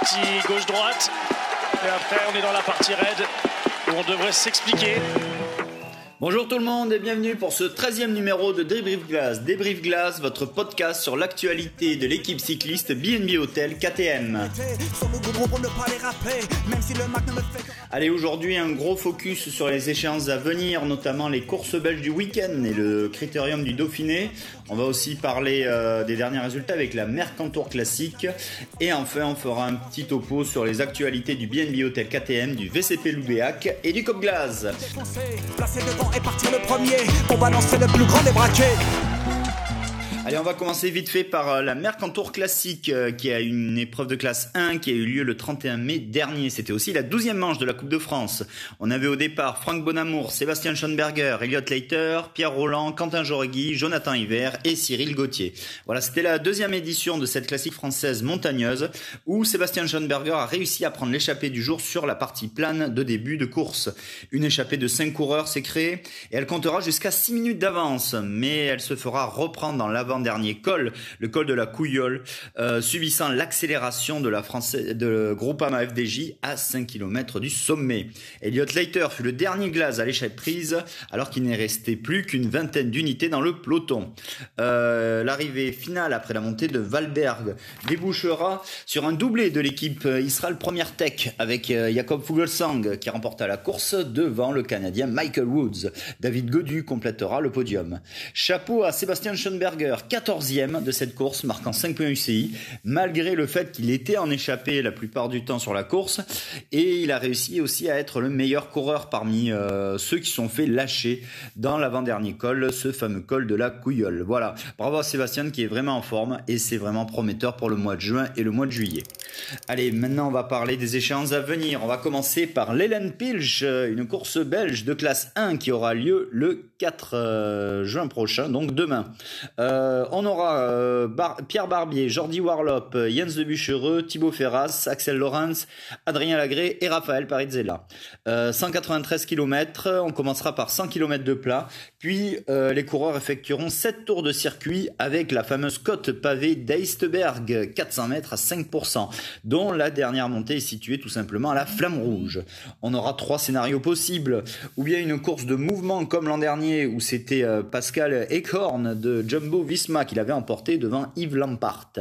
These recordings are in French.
petit gauche-droite. Et après, on est dans la partie raide où on devrait s'expliquer. Bonjour tout le monde et bienvenue pour ce 13e numéro de Débrief Glace. Débrief Glace, votre podcast sur l'actualité de l'équipe cycliste BNB Hotel KTM. Allez, aujourd'hui un gros focus sur les échéances à venir, notamment les courses belges du week-end et le critérium du Dauphiné. On va aussi parler euh, des derniers résultats avec la Mercantour classique. Et enfin, on fera un petit topo sur les actualités du BNB Hotel KTM, du VCP Loubéac et du Cop Glace et partir le premier pour balancer le plus grand des braquets. Allez, on va commencer vite fait par euh, la Mercantour Classique euh, qui a une épreuve de classe 1 qui a eu lieu le 31 mai dernier. C'était aussi la 12e manche de la Coupe de France. On avait au départ Franck Bonamour, Sébastien Schoenberger, Elliot Leiter, Pierre Roland, Quentin Joregui, Jonathan Hiver et Cyril Gauthier. Voilà, c'était la deuxième édition de cette classique française montagneuse où Sébastien Schoenberger a réussi à prendre l'échappée du jour sur la partie plane de début de course. Une échappée de 5 coureurs s'est créée et elle comptera jusqu'à 6 minutes d'avance, mais elle se fera reprendre dans l'avant dernier col, le col de la Couillole, euh, subissant l'accélération de la française, de Groupama FDJ à 5 km du sommet. Elliot Leiter fut le dernier glace à l'échelle prise, alors qu'il n'est resté plus qu'une vingtaine d'unités dans le peloton. Euh, l'arrivée finale après la montée de Valberg débouchera sur un doublé de l'équipe Israël Première Tech avec euh, Jacob Fugelsang qui remporta la course devant le Canadien Michael Woods. David Godu complétera le podium. Chapeau à Sébastien Schoenberger 14e de cette course, marquant 5 points UCI, malgré le fait qu'il était en échappé la plupart du temps sur la course. Et il a réussi aussi à être le meilleur coureur parmi euh, ceux qui sont fait lâcher dans l'avant-dernier col, ce fameux col de la Couillole. Voilà, bravo à Sébastien qui est vraiment en forme et c'est vraiment prometteur pour le mois de juin et le mois de juillet. Allez, maintenant on va parler des échéances à venir. On va commencer par l'Hélène Pilch, une course belge de classe 1 qui aura lieu le 4 euh, juin prochain, donc demain. Euh, on aura euh, Pierre Barbier, Jordi Warlop, Jens de Buchereux, Thibaut Ferras, Axel Lorenz, Adrien Lagré et Raphaël Parizella. 193 km, on commencera par 100 km de plat, puis les coureurs effectueront 7 tours de circuit avec la fameuse côte pavée d'Eistberg, 400 mètres à 5%, dont la dernière montée est située tout simplement à la Flamme Rouge. On aura trois scénarios possibles, ou bien une course de mouvement comme l'an dernier où c'était euh, Pascal Eckhorn de Jumbo Visma qui l'avait emporté devant Yves Lampart.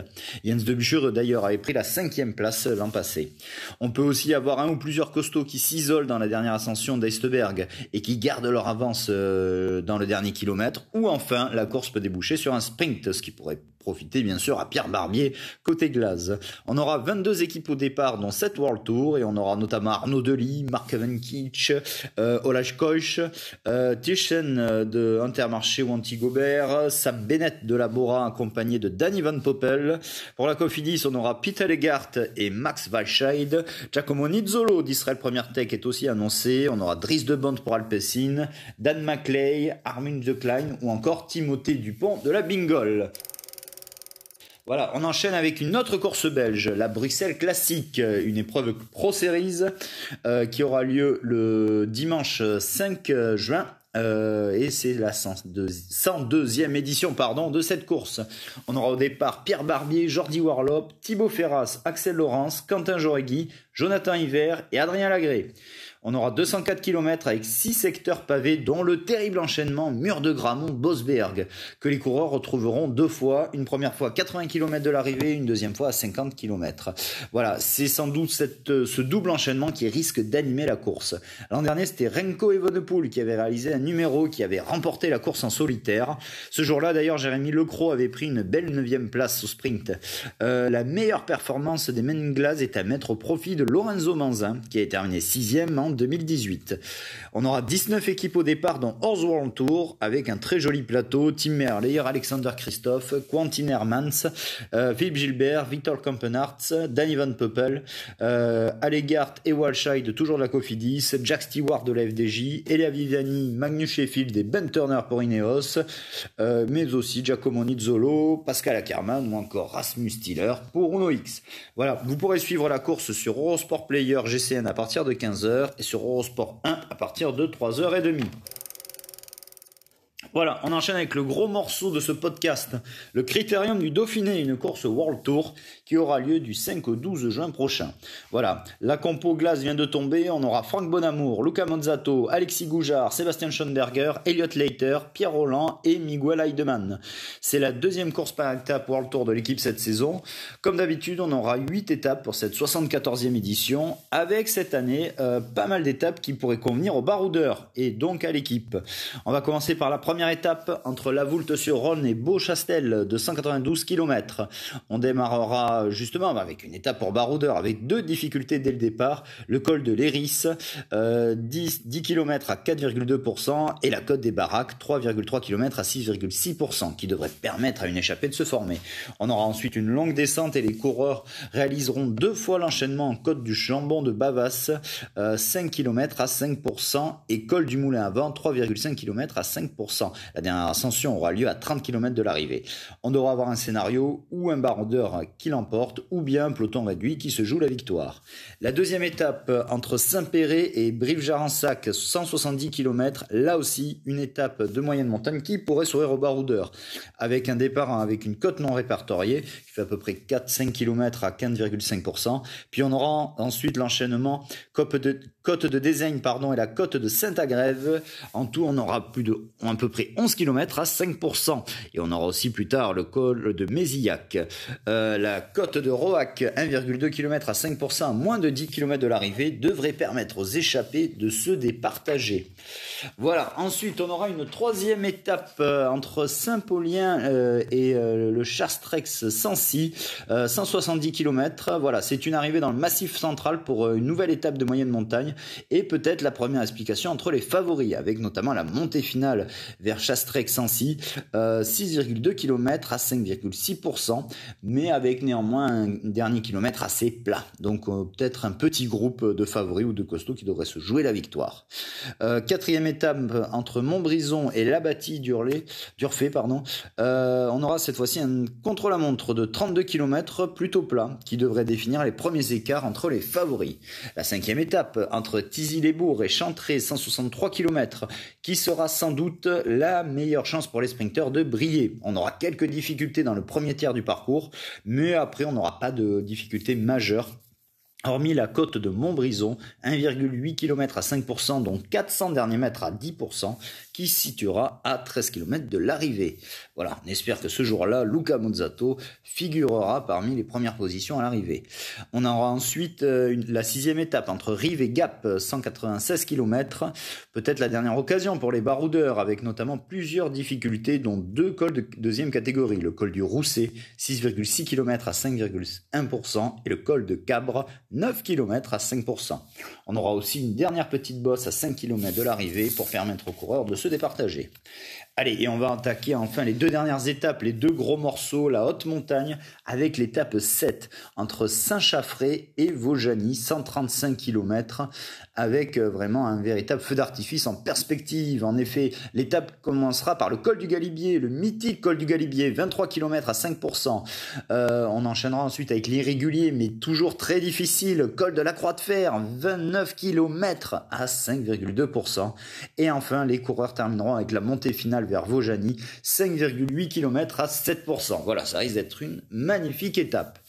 Jens de Bucher d'ailleurs avait pris la cinquième place l'an passé. On peut aussi avoir un ou plusieurs costauds qui s'isolent dans la dernière ascension d'Eistberg et qui gardent leur avance euh, dans le dernier kilomètre, ou enfin la course peut déboucher sur un sprint, ce qui pourrait profiter bien sûr à Pierre Barbier côté glace. On aura 22 équipes au départ dont 7 World Tour et on aura notamment Arnaud Delis, Mark Avenkitsch, euh, Olaj Koch, euh, euh, de Intermarché ou Antigobert, Sam Bennett de Labora accompagné de Danny Van Poppel. Pour la Cofidis, on aura Peter Legart et Max Walscheid. Giacomo Nizzolo d'Israël Première Tech est aussi annoncé. On aura Dries de Bond pour Alpecin, Dan McLeay, Armin de Klein ou encore Timothée Dupont de la Bingol. Voilà, on enchaîne avec une autre course belge, la Bruxelles Classique, une épreuve Pro Series euh, qui aura lieu le dimanche 5 juin. Euh, et c'est la 102e édition pardon, de cette course. On aura au départ Pierre Barbier, Jordi Warlop, Thibaut Ferras, Axel Laurence, Quentin Joregui, Jonathan Hiver et Adrien Lagré. On aura 204 km avec 6 secteurs pavés, dont le terrible enchaînement Mur de Gramont Bosberg, que les coureurs retrouveront deux fois, une première fois à 80 km de l'arrivée, une deuxième fois à 50 km. Voilà, c'est sans doute cette, ce double enchaînement qui risque d'animer la course. L'an dernier, c'était Renko Evenepoel qui avait réalisé un numéro qui avait remporté la course en solitaire. Ce jour-là, d'ailleurs, Jérémy Lecro avait pris une belle neuvième place au sprint. Euh, la meilleure performance des Menglas est à mettre au profit de Lorenzo Manzin, qui a terminé sixième en 2018. On aura 19 équipes au départ dans Horse World Tour avec un très joli plateau. Tim Merlier, Alexander Christophe, Quentin Hermans, euh, Philippe Gilbert, Victor Kampenhardt, Danny Van Poppel, euh, Allegart et Walscheid toujours de la Cofidis, Jack Stewart de la FDJ, Elia Viviani, Magnus Sheffield et Ben Turner pour Ineos, euh, mais aussi Giacomo Nizzolo, Pascal Ackermann ou encore Rasmus Stiller pour Uno X. Voilà, vous pourrez suivre la course sur Eurosport Player GCN à partir de 15h et sur Eurosport 1 à partir de 3h30. Voilà, on enchaîne avec le gros morceau de ce podcast, le Critérium du Dauphiné, une course World Tour qui aura lieu du 5 au 12 juin prochain. Voilà, la compo glace vient de tomber, on aura Franck Bonamour, Luca Monzato, Alexis Goujard, Sébastien Schoenberger, Elliot Leiter, Pierre Roland et Miguel Heidemann. C'est la deuxième course par étape World Tour de l'équipe cette saison. Comme d'habitude, on aura 8 étapes pour cette 74e édition, avec cette année euh, pas mal d'étapes qui pourraient convenir aux baroudeurs et donc à l'équipe. On va commencer par la première première étape entre la Voulte-sur-Rhône et Beauchastel de 192 km. On démarrera justement avec une étape pour baroudeur avec deux difficultés dès le départ. Le col de l'Héris, 10, 10 km à 4,2% et la côte des Baraques, 3,3 km à 6,6% qui devrait permettre à une échappée de se former. On aura ensuite une longue descente et les coureurs réaliseront deux fois l'enchaînement en côte du Chambon de Bavas, 5 km à 5% et col du Moulin à Vent, 3,5 km à 5%. La dernière ascension aura lieu à 30 km de l'arrivée. On devra avoir un scénario où un baroudeur qui l'emporte ou bien un peloton réduit qui se joue la victoire. La deuxième étape entre Saint-Péret et Brive-Jarensac, 170 km, là aussi une étape de moyenne montagne qui pourrait sourire au baroudeur. Avec un départ avec une côte non répertoriée qui fait à peu près 4-5 km à 15,5%. Puis on aura ensuite l'enchaînement côte de, côte de pardon, et la côte de Saint-Agrève. En tout, on aura plus de peu près 11 km à 5%. Et on aura aussi plus tard le col de Mézillac. Euh, la côte de Roac, 1,2 km à 5% à moins de 10 km de l'arrivée, devrait permettre aux échappés de se départager. Voilà, ensuite on aura une troisième étape euh, entre Saint-Paulien euh, et le Chastrex Sancy, 170 km. Voilà, c'est une arrivée dans le massif central pour une nouvelle étape de moyenne montagne et peut-être la première explication entre les favoris, avec notamment la montée finale vers Chastrec-Sancy, 6,2 km à 5,6%, mais avec néanmoins un dernier kilomètre assez plat. Donc euh, peut-être un petit groupe de favoris ou de costauds qui devrait se jouer la victoire. Euh, quatrième étape entre Montbrison et l'Abatie d'Urfé, pardon. Euh, on aura cette fois-ci un contre-la-montre de 32 km plutôt plat qui devrait définir les premiers écarts entre les favoris. La cinquième étape entre Tizy-les-Bourgs et Chantré, 163 km, qui sera sans doute la meilleure chance pour les sprinteurs de briller. On aura quelques difficultés dans le premier tiers du parcours, mais après on n'aura pas de difficultés majeures Hormis la côte de Montbrison, 1,8 km à 5%, dont 400 derniers mètres à 10%, qui se situera à 13 km de l'arrivée. Voilà, on espère que ce jour-là, Luca Mozzato figurera parmi les premières positions à l'arrivée. On aura ensuite euh, la sixième étape entre Rive et Gap, 196 km. Peut-être la dernière occasion pour les baroudeurs, avec notamment plusieurs difficultés, dont deux cols de deuxième catégorie. Le col du Rousset, 6,6 km à 5,1%, et le col de Cabre, 9 km à 5%. On aura aussi une dernière petite bosse à 5 km de l'arrivée pour permettre aux coureurs de se départager. Allez, et on va attaquer enfin les deux dernières étapes, les deux gros morceaux, la haute montagne, avec l'étape 7 entre Saint-Chaffré et Vaujany, 135 km, avec euh, vraiment un véritable feu d'artifice en perspective. En effet, l'étape commencera par le col du Galibier, le mythique col du Galibier, 23 km à 5%. Euh, on enchaînera ensuite avec l'irrégulier, mais toujours très difficile, col de la Croix de Fer, 29 km à 5,2%. Et enfin, les coureurs termineront avec la montée finale vers Vaujany, 5,8 km à 7%. Voilà, ça risque d'être une magnifique étape.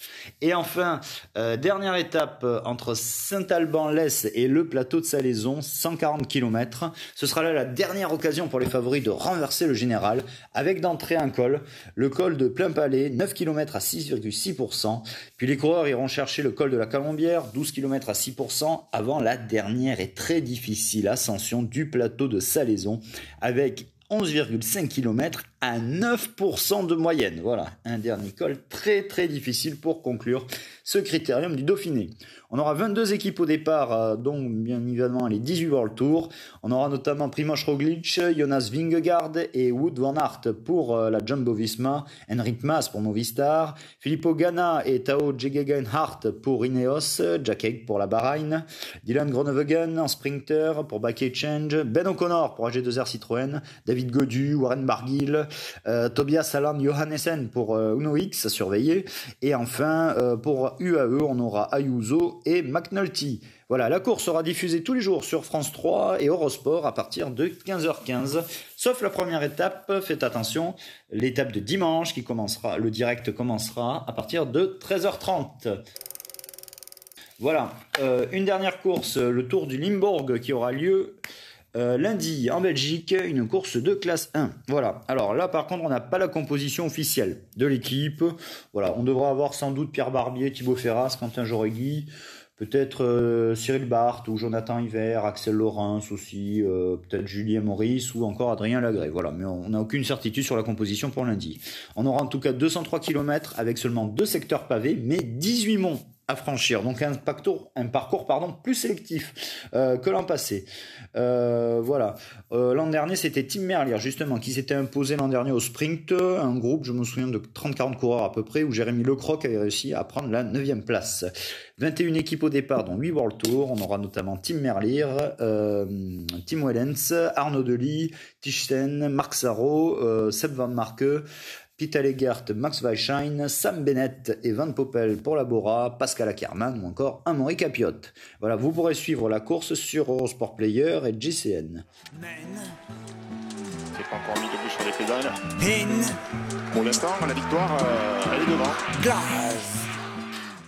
Et enfin, euh, dernière étape euh, entre Saint-Alban-Lès et le plateau de Salaison, 140 km. Ce sera là la dernière occasion pour les favoris de renverser le général, avec d'entrée un col, le col de Plein Palais, 9 km à 6,6%. Puis les coureurs iront chercher le col de la Colombière, 12 km à 6%, avant la dernière et très difficile ascension du plateau de Salaison, avec 11,5 km à 9% de moyenne. Voilà, un dernier col très très difficile pour conclure ce critérium du Dauphiné. On aura 22 équipes au départ, euh, dont bien évidemment les 18 World Tour. On aura notamment Primoz Roglic, Jonas Vingegaard et Wood van Aert pour euh, la Jumbo Visma, Henrik Mas pour Movistar, Filippo Ganna et Tao Gegenhardt pour Ineos, Jack Egg pour la Bahreïn, Dylan Groenewegen en sprinter pour Back Change, Ben O'Connor pour AG2R Citroën, David Godu, Warren Barguil, Tobias Alan Johannessen pour Uno X à surveiller. Et enfin, pour UAE, on aura Ayuso et McNulty. Voilà, la course sera diffusée tous les jours sur France 3 et Eurosport à partir de 15h15. Sauf la première étape, faites attention, l'étape de dimanche qui commencera, le direct commencera à partir de 13h30. Voilà, euh, une dernière course, le Tour du Limbourg qui aura lieu euh, lundi en Belgique, une course de classe 1. Voilà. Alors là, par contre, on n'a pas la composition officielle de l'équipe. Voilà, on devra avoir sans doute Pierre Barbier, Thibaut Ferras, Quentin Joregui, peut-être euh, Cyril Barthes ou Jonathan Hiver, Axel Laurens aussi, euh, peut-être Julien Maurice ou encore Adrien Lagré. Voilà, mais on n'a aucune certitude sur la composition pour lundi. On aura en tout cas 203 km avec seulement deux secteurs pavés, mais 18 monts à franchir. Donc un parcours, un parcours pardon, plus sélectif euh, que l'an passé. Euh, voilà. Euh, l'an dernier, c'était Tim Merlier, justement, qui s'était imposé l'an dernier au sprint, un groupe, je me souviens, de 30-40 coureurs à peu près, où Jérémy Lecroc avait réussi à prendre la 9 place. 21 équipes au départ, dont 8 World Tour. On aura notamment Tim Merlier, Tim Wellens, Arnaud Delis, Tichten, Marc Sarro, Seb Van Marke, Peter Legert, Max Weisschein, Sam Bennett et Van Poppel pour la Bora, Pascal Ackermann ou encore Amaury Capiot. Voilà, vous pourrez suivre la course sur Eurosport Player et GCN. C'est pas encore mis debout sur les pédales. Pour l'instant, la victoire, euh, elle est devant.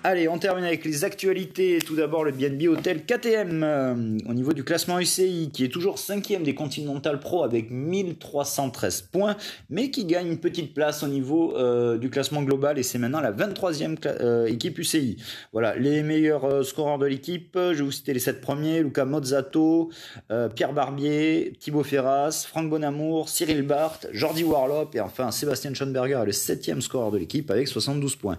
Allez, on termine avec les actualités. Tout d'abord, le BNB Hotel KTM euh, au niveau du classement UCI, qui est toujours cinquième des Continental Pro avec 1313 points, mais qui gagne une petite place au niveau euh, du classement global et c'est maintenant la 23e euh, équipe UCI. Voilà, les meilleurs scoreurs de l'équipe, je vais vous citer les 7 premiers, Luca Mozzato, Pierre Barbier, Thibaut Ferras, Franck Bonamour, Cyril Barthes, Jordi Warlop et enfin Sébastien Schoenberger, le 7e scoreur de l'équipe avec 72 points.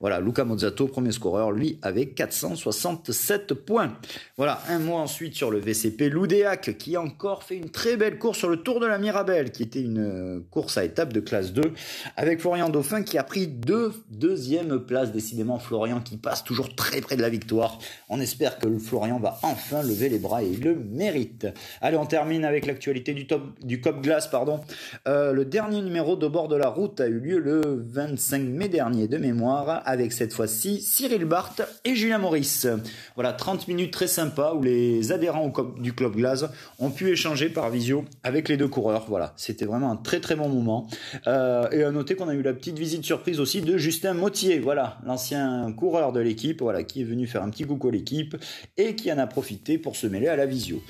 Voilà, Luca Mozzato, premier scoreur, lui, avec 467 points. Voilà, un mot ensuite sur le VCP Loudéac, qui a encore fait une très belle course sur le Tour de la Mirabelle, qui était une euh, course à étapes de classe 2, avec Florian Dauphin qui a pris deux deuxième place. Décidément, Florian qui passe toujours très près de la victoire. On espère que Florian va enfin lever les bras et le mérite. Allez, on termine avec l'actualité du, top, du Cop Glace. Pardon. Euh, le dernier numéro de bord de la route a eu lieu le 25 mai dernier de mémoire, avec cette fois-ci Cyril Barthes et Julien Maurice. Voilà, 30 minutes très sympas où les adhérents du Club Glace ont pu échanger par visio avec les deux coureurs. Voilà, c'était vraiment un très très bon moment. Euh, et à noter qu'on a eu la petite visite surprise aussi de Justin Mottier, voilà, l'ancien coureur de l'équipe, voilà, qui est venu faire un petit coucou à l'équipe et qui en a profité pour se mêler à la visio.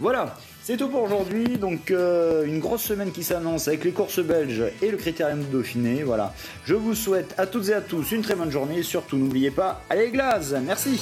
Voilà, c'est tout pour aujourd'hui. Donc euh, une grosse semaine qui s'annonce avec les courses belges et le Critérium de Dauphiné. Voilà. Je vous souhaite à toutes et à tous une très bonne journée. Surtout n'oubliez pas, allez glace Merci.